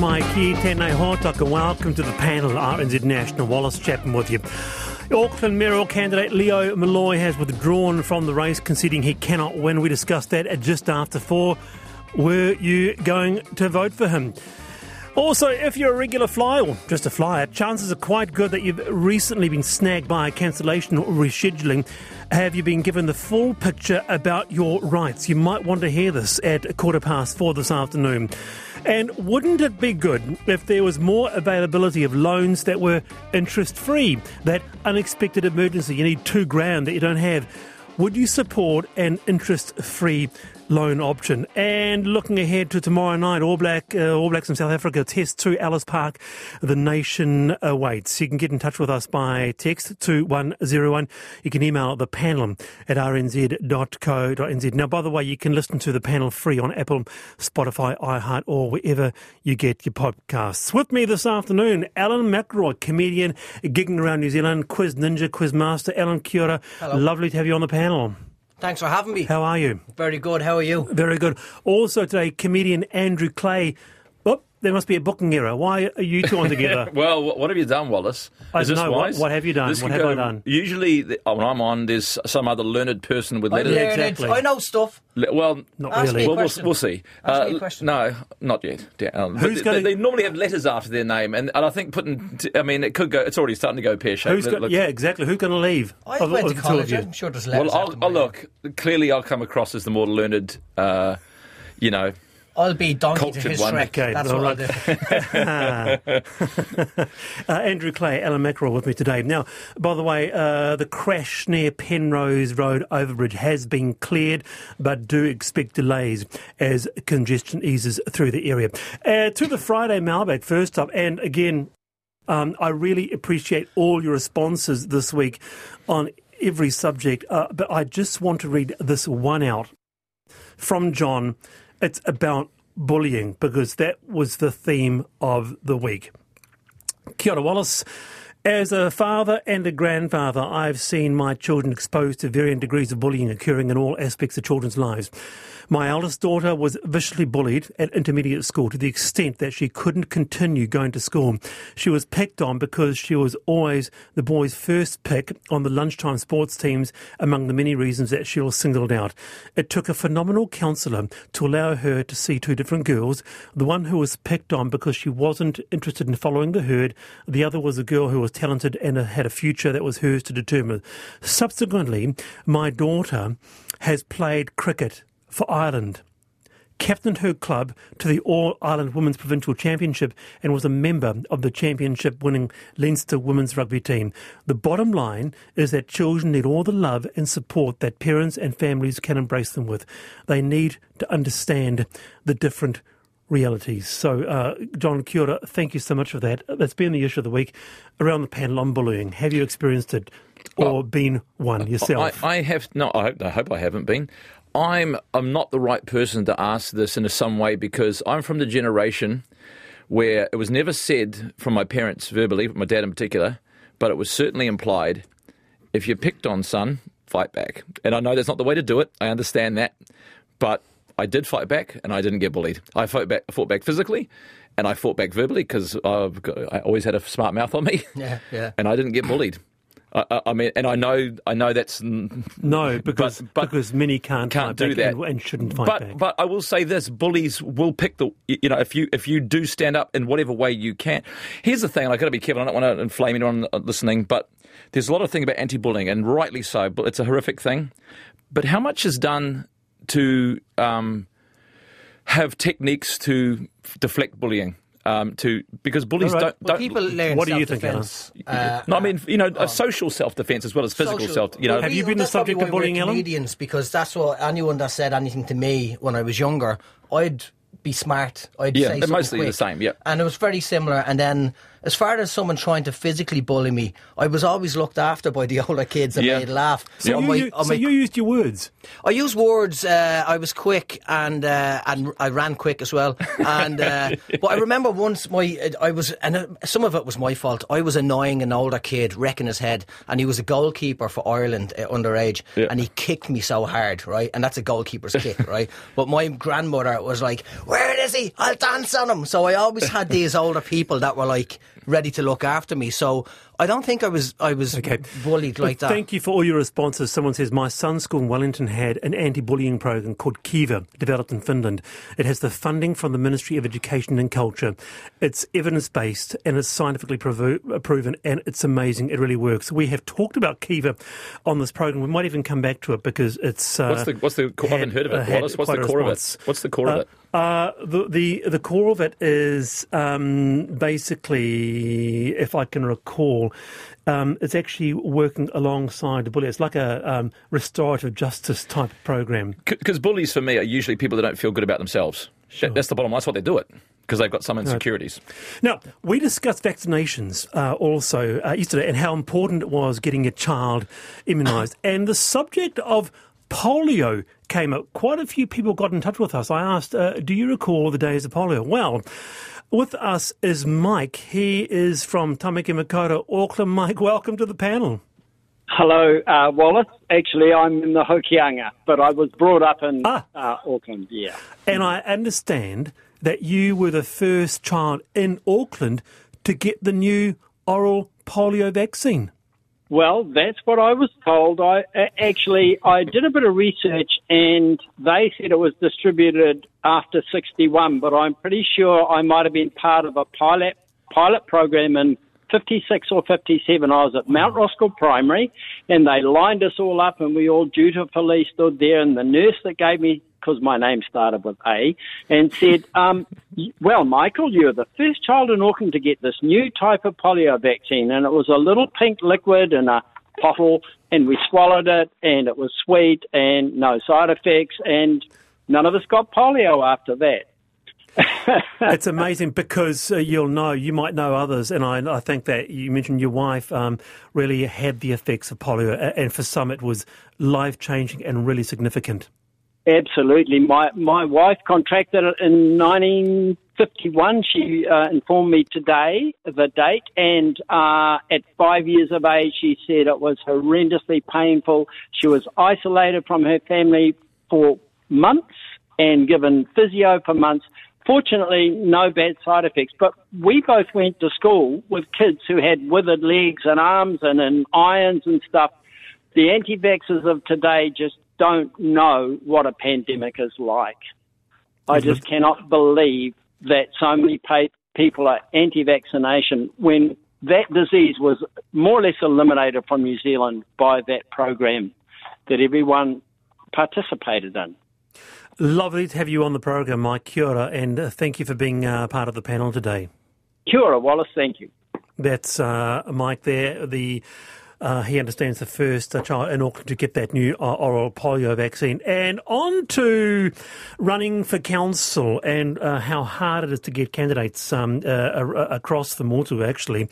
mai ki tēnei hōtaka. Welcome to the panel, RNZ National. Wallace Chapman with you. Auckland mayoral candidate Leo Molloy has withdrawn from the race, conceding he cannot win. We discussed that at just after four. Were you going to vote for him? Also, if you're a regular flyer or just a flyer, chances are quite good that you've recently been snagged by a cancellation or rescheduling. Have you been given the full picture about your rights? You might want to hear this at quarter past four this afternoon. And wouldn't it be good if there was more availability of loans that were interest free? That unexpected emergency, you need two grand that you don't have. Would you support an interest free loan option? And looking ahead to tomorrow night, All, Black, uh, All Blacks in South Africa test to Ellis Park. The nation awaits. You can get in touch with us by text to 101. You can email the panel at rnz.co.nz. Now, by the way, you can listen to the panel free on Apple, Spotify, iHeart, or wherever you get your podcasts. With me this afternoon, Alan McElroy, comedian gigging around New Zealand, quiz ninja, quiz master. Alan, kia ora. Hello. Lovely to have you on the panel. Thanks for having me. How are you? Very good. How are you? Very good. Also today, comedian Andrew Clay. There must be a booking error. Why are you two on together? Well, what, what have you done, Wallace? I Is this know. What- wise? what have you done? This What could have I done? Usually, the, oh, when I'm on, there's some other learned person with I'm letters. Yeah, learned. exactly. I know stuff. Le- Well, Not Ask really. me a well, we'll, we'll see. Ask Uh, me a question. No, not yet. Yeah, um, Who's but gonna- they, they normally have letters after their name, and, and I think putting. T- I mean, it could go. It's already starting to go pear shaped. Who's yeah, exactly. Who's going to leave? I Of- went of to the two of college. you? I'm sure there's letters. Well, after I'll, I'll look. Clearly, I'll come across as the more learned. Uh, you know, I'll be donkey to his one. Shrek. Okay, That's all. I'll do. uh, Andrew Clay, Alan McElroy with me today. Now, by the way, uh, the crash near Penrose Road overbridge has been cleared, but do expect delays as congestion eases through the area. Uh, to the Friday mailbag first up, and again, um, I really appreciate all your responses this week on every subject, uh, but I just want to read this one out from John. It's about bullying because that was the theme of the week. Kia ora, Wallace. As a father and a grandfather, I've seen my children exposed to varying degrees of bullying occurring in all aspects of children's lives. My eldest daughter was viciously bullied at intermediate school to the extent that she couldn't continue going to school. She was picked on because she was always the boys' first pick on the lunchtime sports teams, among the many reasons that she was singled out. It took a phenomenal counsellor to allow her to see two different girls. The one who was picked on because she wasn't interested in following the herd, the other was a girl who was talented and had a future that was hers to determine. Subsequently, my daughter has played cricket for Ireland captained her club to the All Ireland Women's Provincial Championship and was a member of the championship winning Leinster women's rugby team. The bottom line is that children need all the love and support that parents and families can embrace them with. They need to understand the different realities. So, uh, John Cura, thank you so much for that. That's been the issue of the week around the panel on bullying. Have you experienced it or Well, been one yourself? I, I have no. I hope, I hope I haven't been. I'm I'm not the right person to ask this in a some way because I'm from the generation where it was never said from my parents verbally, but my dad in particular, but it was certainly implied. If you're picked on, son, fight back. And I know that's not the way to do it. I understand that, but I did fight back, and I didn't get bullied. I fought back, fought back physically, and I fought back verbally because I've I always had a smart mouth on me. Yeah, yeah. And I didn't get bullied. I, I, mean, and I know, I know that's no, because but- because many can't, can't do that and, and shouldn't fight but back. but I will say this: bullies will pick the you know if you if you do stand up in whatever way you can. Here's the thing: and I got to be careful. I don't want to inflame anyone listening, but there's a lot of thing about anti-bullying, and rightly so. But it's a horrific thing. But how much is done to um, have techniques to deflect bullying? Um, to because bullies All right. don't Well, don't people learn What do you think, self-defense. Uh, no, I mean, you know, a social self-defense as well as physical social- self. You know, Well, Have you been the subject of why we're bullying, Alan? Comedians, because that's what anyone that said anything to me when I was younger, I'd be smart. I'd Yeah, say they're something mostly the same, yeah. and it was very similar. And then, as far as someone trying to physically bully me, I was always looked after by the older kids and Yeah. made laugh. so, On you, my- you- so my- you used your words. I used words. Uh, I was quick and uh, and I ran quick as well. And uh, but I remember once my I was and uh, some of it was my fault. I was annoying an older kid, wrecking his head, and he was a goalkeeper for Ireland uh, underage, Yeah. and he kicked me so hard, right? And that's a goalkeeper's kick, right? But my grandmother was like, Where is he? I'll dance on him. So I always had these older people that were like ready to look after me. So I don't think I was I was Okay. bullied like that. Thank you for all your responses. Someone says, My son's school in Wellington had an anti bullying program called Kiva, developed in Finland. It has the funding from the Ministry of Education and Culture. It's evidence based and it's scientifically provo- proven, and it's amazing. It really works. We have talked about Kiva on this program. We might even come back to it because it's. Uh, What's the what's the? I had- haven't heard of uh, it. had Wallace, what's the a core of it? What's the core of it? Uh, the, the the core of it is um, basically, if I can recall, um, it's actually working alongside the bully. It's like a um, restorative justice type program. Because bullies for me are usually people that don't feel good about themselves. That- That's the bottom line. That's why they do it because they've got some insecurities. Now, we discussed vaccinations uh, also uh, yesterday and how important it was getting your child immunised. and the subject of polio came up. Quite a few people got in touch with us. I asked, uh, Do you recall the days of polio? Well, with us is Mike. He is from Tamaki Makaurau, Auckland. Mike, welcome to the panel. Hello, uh, Wallace. Actually, I'm in the Hokianga, but I was brought up in Ah. uh, Auckland. Yeah. And I understand that you were the first child in Auckland to get the new oral polio vaccine. Well, that's what I was told. I actually I did a bit of research, and they said it was distributed after 61, but I'm pretty sure I might have been part of a pilot pilot program in 56 or 57. I was at Mount Roskill Primary, and they lined us all up, and we all dutifully stood there, and the nurse that gave me because my name started with A, and said, um, Well, Michael, you're the first child in Auckland to get this new type of polio vaccine. And it was a little pink liquid in a bottle, and we swallowed it, and it was sweet and no side effects, and none of us got polio after that. It's amazing because uh, you'll know, you might know others, and I, I think that you mentioned your wife um, really had the effects of polio, and for some it was life changing and really significant. Absolutely. My my wife contracted it in 1951. She uh, informed me today the date, and uh, at five years of age, she said it was horrendously painful. She was isolated from her family for months and given physio for months. Fortunately, no bad side effects. But we both went to school with kids who had withered legs and arms and in irons and stuff the anti-vaxxers of today just don't know what a pandemic is like. I mm-hmm. just cannot believe that so many people are anti-vaccination when that disease was more or less eliminated from New Zealand by that program that everyone participated in. Lovely to have you on the program, Mike Kia ora, and uh, thank you for being uh, part of the panel today. Kia ora, Wallace. Thank you. That's uh, Mike there. The uh, he understands the first uh, child in Auckland to get that new uh, oral polio vaccine. And on to running for council and uh, how hard it is to get candidates um, uh, across the Motu, actually.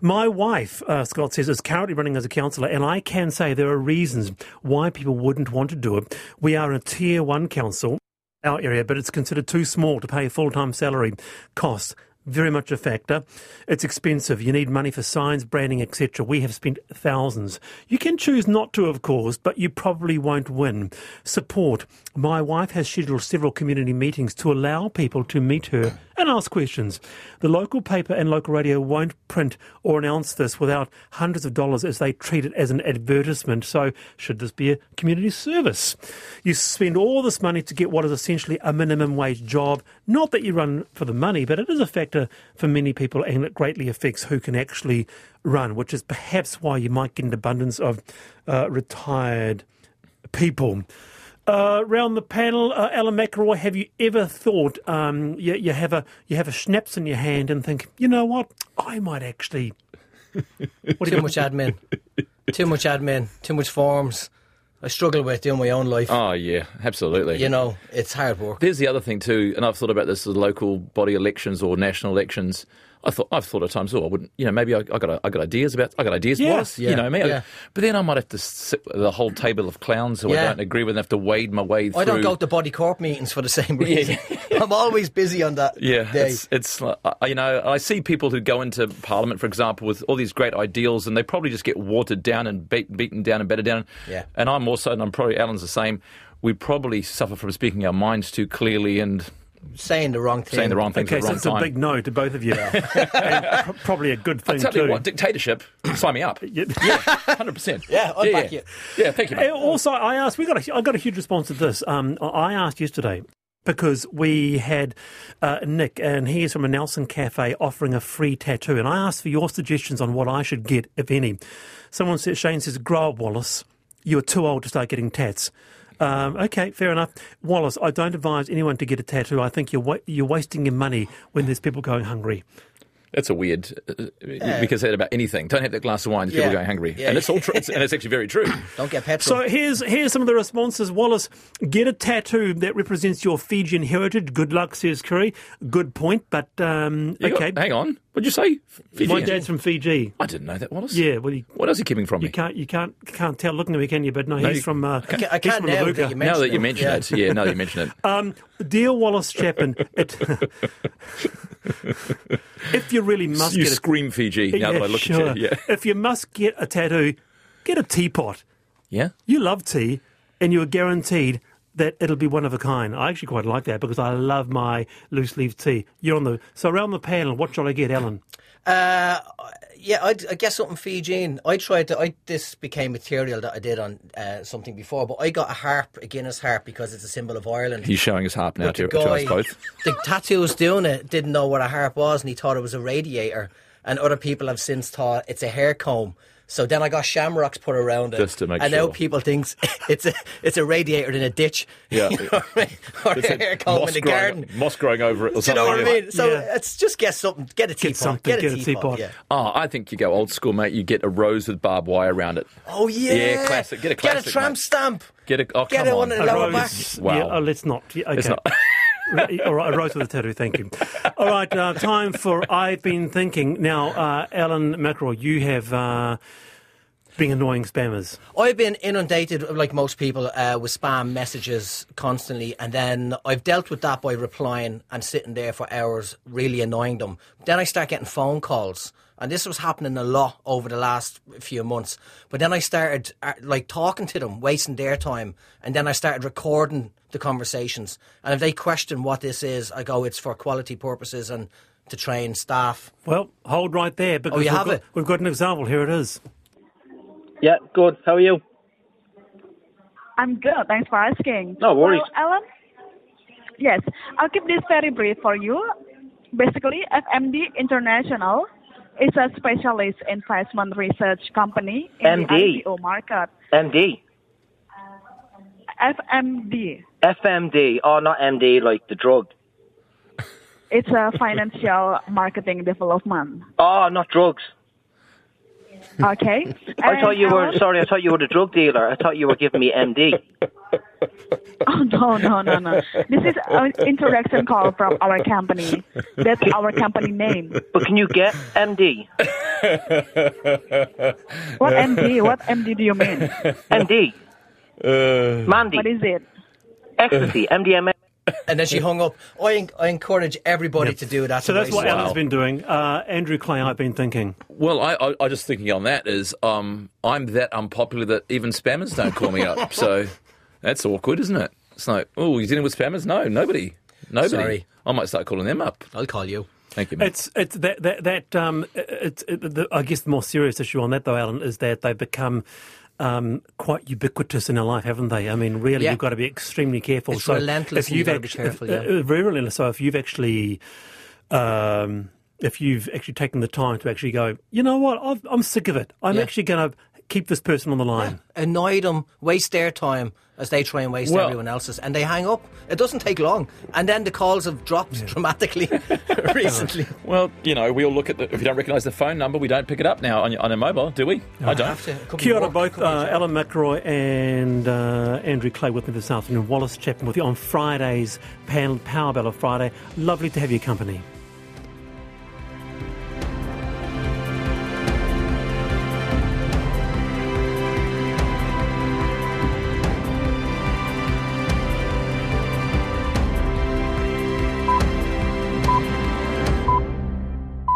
My wife, uh, Scott says, is currently running as a councillor, and I can say there are reasons why people wouldn't want to do it. We are a tier one council our area, but it's considered too small to pay full time salary. Cost very much a factor. It's expensive. You need money for signs, branding, etc. We have spent thousands. You can choose not to, of course, but you probably won't win. Support. My wife has scheduled several community meetings to allow people to meet her and ask questions. The local paper and local radio won't print or announce this without hundreds of dollars as they treat it as an advertisement. So, should this be a community service? You spend all this money to get what is essentially a minimum wage job. Not that you run for the money, but it is a factor for many people and it greatly affects who can actually run, which is perhaps why you might get an abundance of uh, retired people. Uh, round the panel, uh, Alan McElroy, have you ever thought um, you, you have a you have a schnapps in your hand and think, you know what, I might actually. What Too much admin. too much admin. Too much forms. I struggle with doing my own life. Oh yeah, absolutely. You know, it's hard work. There's the other thing too, and I've thought about this with local body elections or national elections. I thought I've thought at times, oh, I wouldn't, you know, maybe I, I got I got ideas about, I got ideas, Yeah, Wallace, yeah, you know me. yeah. But then I might have to sit with the whole table of clowns who I don't agree with, and have to wade my way through. I don't go to body corp meetings for the same reason. I'm always busy on that Yeah, day. it's, it's like, you know, I see people who go into Parliament, for example, with all these great ideals, and they probably just get watered down and beat, beaten down and better down. Yeah. And I'm also, and I'm probably Alan's the same. We probably suffer from speaking our minds too clearly, and saying the wrong thing. saying the wrong thing. Okay, at the so wrong it's a big no to both of you. probably a good thing Tell too. you what, dictatorship, sign me up. Yeah. Yeah, hundred percent. Yeah, I'll back yeah. you. Yeah, thank you, mate. Also, I asked. We got. A, I got a huge response to this. Um, I asked yesterday because we had uh, Nick, and he is from a Nelson Cafe offering a free tattoo, and I asked for your suggestions on what I should get, if any. Someone said, Shane says, "Grow up, Wallace. You are too old to start getting tats." Um, okay, fair enough. Wallace, I don't advise anyone to get a tattoo. I think you're wa- you're wasting your money when there's people going hungry. That's a weird. Uh, You can say that about anything. Don't have that glass of wine. if People Yeah. are going hungry, Yeah. and it's all true. And it's actually very true. Don't get petrol. So here's here's some of the responses. Wallace, get a tattoo that represents your Fijian heritage. Good luck, says Curry. Good point, but um, You got- okay. hang on. What'd you say? Fiji? My dad's from Fiji. I didn't know that, Wallace. Yeah, well, you, What else are you keeping from you me? can't you can't can't tell looking at me, can you? But no, he's you- from. Uh, I can't, I can't from now Maluka. that you Now mention that you it. mention Yeah. it, yeah. Now that you mention it, Um, dear Wallace Chapman, it, if you really must you get a scream Fiji. Now that I look sure. at you, yeah, If you must get a tattoo, get a teapot. yeah. You love tea, and you're guaranteed that it'll be one of a kind. I actually quite like that because I love my loose leaf tea. You're on the so around the panel. What shall I get, Alan? Uh, yeah, I'd, I guess something Fijian. I tried to. I this became material that I did on uh, something before, but I got a harp, a Guinness harp, because it's a symbol of Ireland. He's showing his harp now But to, the to us both. The tattoo was doing it didn't know what a harp was, and he thought it was a radiator. And other people have since thought it's a hair comb. So then I got shamrocks put around it, Just to make and now sure. people think it's a it's a radiator in a ditch, Yeah. You know what I mean? or a hair comb in the growing, garden. moss growing over it. Or Do you know what I mean? So Yeah. it's just get something, get a teapot, something, get a get a teapot. teapot. Yeah. Oh, I think you go old school, mate. You get a rose with barbed wire around it. Oh yeah, Yeah, classic. Get a Get a tramp mate. stamp. Get a oh, Get come it on. on a A lower rose. back. Wow. Yeah, oh, let's not. Yeah, okay. It's not. All right, a rose with a tattoo. Thank you. All right, uh, time for I've been thinking. Now, uh, Alan McElroy, you have uh, been annoying spammers. I've been inundated, like most people, uh, with spam messages constantly, and then I've dealt with that by replying and sitting there for hours, really annoying them. Then I start getting phone calls, and this was happening a lot over the last few months. But then I started uh, like talking to them, wasting their time, and then I started recording the conversations. And if they question what this is, I go, "It's for quality purposes and to train staff." Well, hold right there oh, because Oh, you we've, have got, it? we've got an example. Here it is. Yeah, good. How are you? I'm good. Thanks for asking. No worries. Well, Alan? Yes, I'll keep this very brief for you. Basically, FMD International is a specialist investment research company in MD. the IPO market. MD. FMD. FMD. Oh, not MD, like the drug. It's a financial marketing development. Oh, not drugs. Okay. I thought you were sorry. I thought you were the drug dealer. I thought you were giving me MD. Oh no no no no! This is an introduction call from our company. That's our company name. But can you get MD? What MD? What MD do you mean? MD. Mandy. What is it? Ecstasy. MDMA. And then she hung up. I, I encourage everybody to do that. So that's what Wow. Alan's been doing. Uh, Andrew Clay, I've been thinking. Well, I, I, I just thinking on that is um, I'm that unpopular that even spammers don't call me up. So that's awkward, isn't it? It's like, oh, you're dealing with spammers? No, nobody. Nobody. Sorry. I might start calling them up. I'll call you. Thank you, mate. It's it's that that that um it's it, the, I guess the more serious issue on that though, Alan, is that they've become. Um, quite ubiquitous in our life, haven't they? I mean, really, Yeah. you've got to be extremely careful. It's so relentless and you've careful, if- yeah. uh, very relentless. So if you've actually, um, if you've actually taken the time to actually go, you know what, I've, I'm sick of it. I'm Yeah. actually going to keep this person on the line. Annoy them, waste their time as they try and waste Well- everyone else's, and they hang up. It doesn't take long, and then the calls have dropped dramatically recently. well, you know, we all look at the. If you don't recognise the phone number, we don't pick it up now on, your, on a mobile, do we? I don't. Have to- it could be Kia ora both, could be uh. Alan McElroy and uh, Andrew Clay with me this afternoon. Wallace Chapman with you on Friday's panel, Power Bell of Friday. Lovely to have your company.